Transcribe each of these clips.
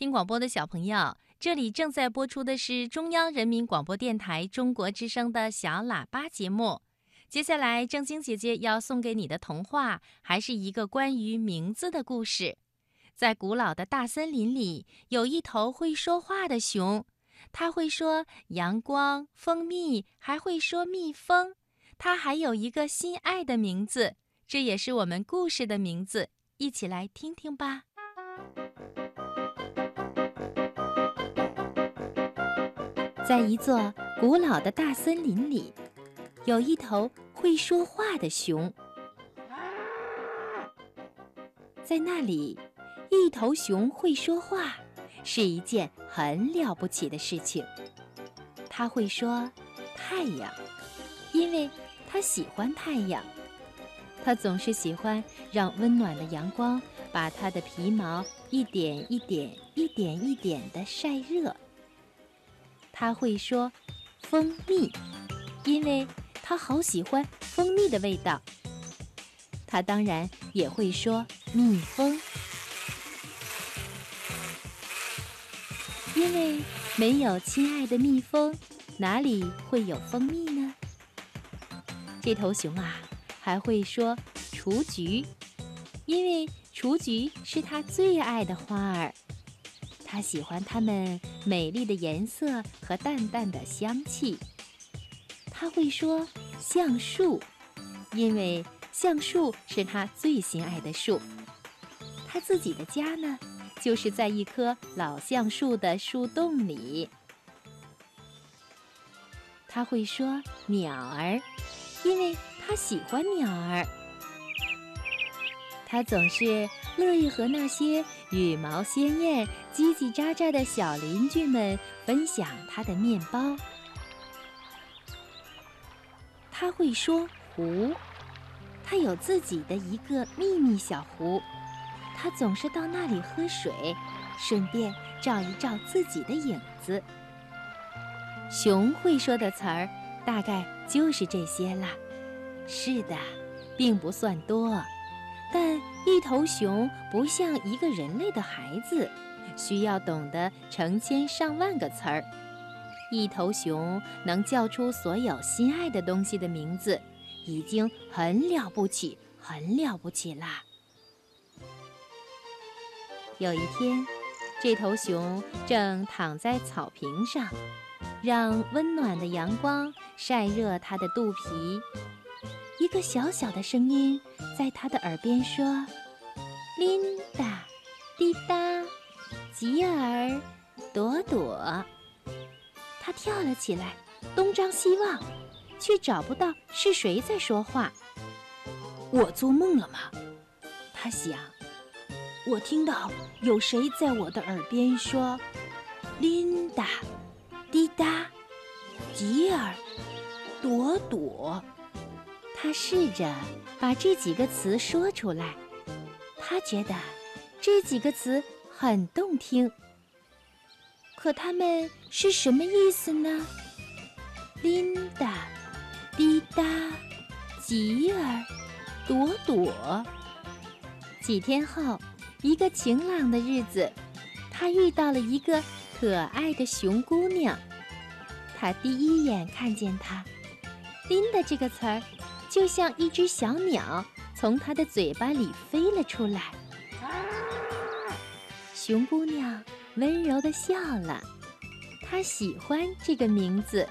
听广播的小朋友，这里正在播出的是中央人民广播电台中国之声的小喇叭节目。接下来，正晶姐姐要送给你的童话，还是一个关于名字的故事。在古老的大森林里，有一头会说话的熊，它会说阳光、蜂蜜，还会说蜜蜂。它还有一个心爱的名字，这也是我们故事的名字。一起来听听吧。在一座古老的大森林里，有一头会说话的熊。在那里，一头熊会说话是一件很了不起的事情。它会说“太阳”，因为它喜欢太阳。它总是喜欢让温暖的阳光把它的皮毛一点一点、一点一点地晒热。他会说“蜂蜜”，因为他好喜欢蜂蜜的味道。他当然也会说“蜜蜂”，因为没有亲爱的蜜蜂，哪里会有蜂蜜呢？这头熊啊，还会说“雏菊”，因为雏菊是他最爱的花儿。他喜欢它们美丽的颜色和淡淡的香气。他会说“橡树”，因为橡树是他最心爱的树。他自己的家呢，就是在一棵老橡树的树洞里。他会说“鸟儿”，因为他喜欢鸟儿。他总是乐意和那些羽毛鲜艳、叽叽喳喳的小邻居们分享他的面包。他会说“湖”，他有自己的一个秘密小湖，他总是到那里喝水，顺便照一照自己的影子。熊会说的词儿大概就是这些啦。是的，并不算多。但一头熊不像一个人类的孩子，需要懂得成千上万个词儿。一头熊能叫出所有心爱的东西的名字，已经很了不起，很了不起啦。有一天，这头熊正躺在草坪上，让温暖的阳光晒热它的肚皮。一个小小的声音在他的耳边说：“琳达，滴答，吉尔，朵朵。”他跳了起来，东张西望，却找不到是谁在说话。我做梦了吗？他想。我听到有谁在我的耳边说：“琳达，滴答，吉尔，朵朵。”他试着把这几个词说出来，他觉得这几个词很动听。可它们是什么意思呢？琳达、滴答、吉尔、朵朵。几天后，一个晴朗的日子，他遇到了一个可爱的熊姑娘。他第一眼看见她，琳达这个词儿。就像一只小鸟从它的嘴巴里飞了出来，熊姑娘温柔地笑了，她喜欢这个名字。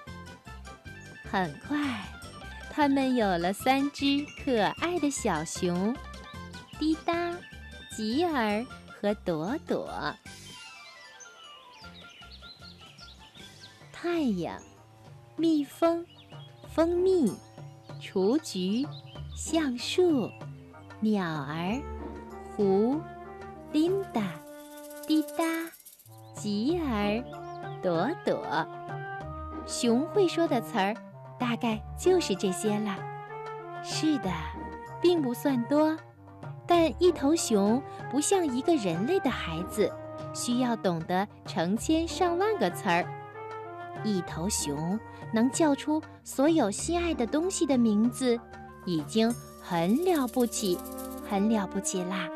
很快，他们有了三只可爱的小熊：滴答、吉尔和朵朵。太阳、蜜蜂、蜂蜜。雏菊、橡树、鸟儿、湖、琳达、滴答、吉儿、朵朵，熊会说的词儿大概就是这些了。是的，并不算多，但一头熊不像一个人类的孩子，需要懂得成千上万个词儿。一头熊能叫出所有心爱的东西的名字，已经很了不起，很了不起啦。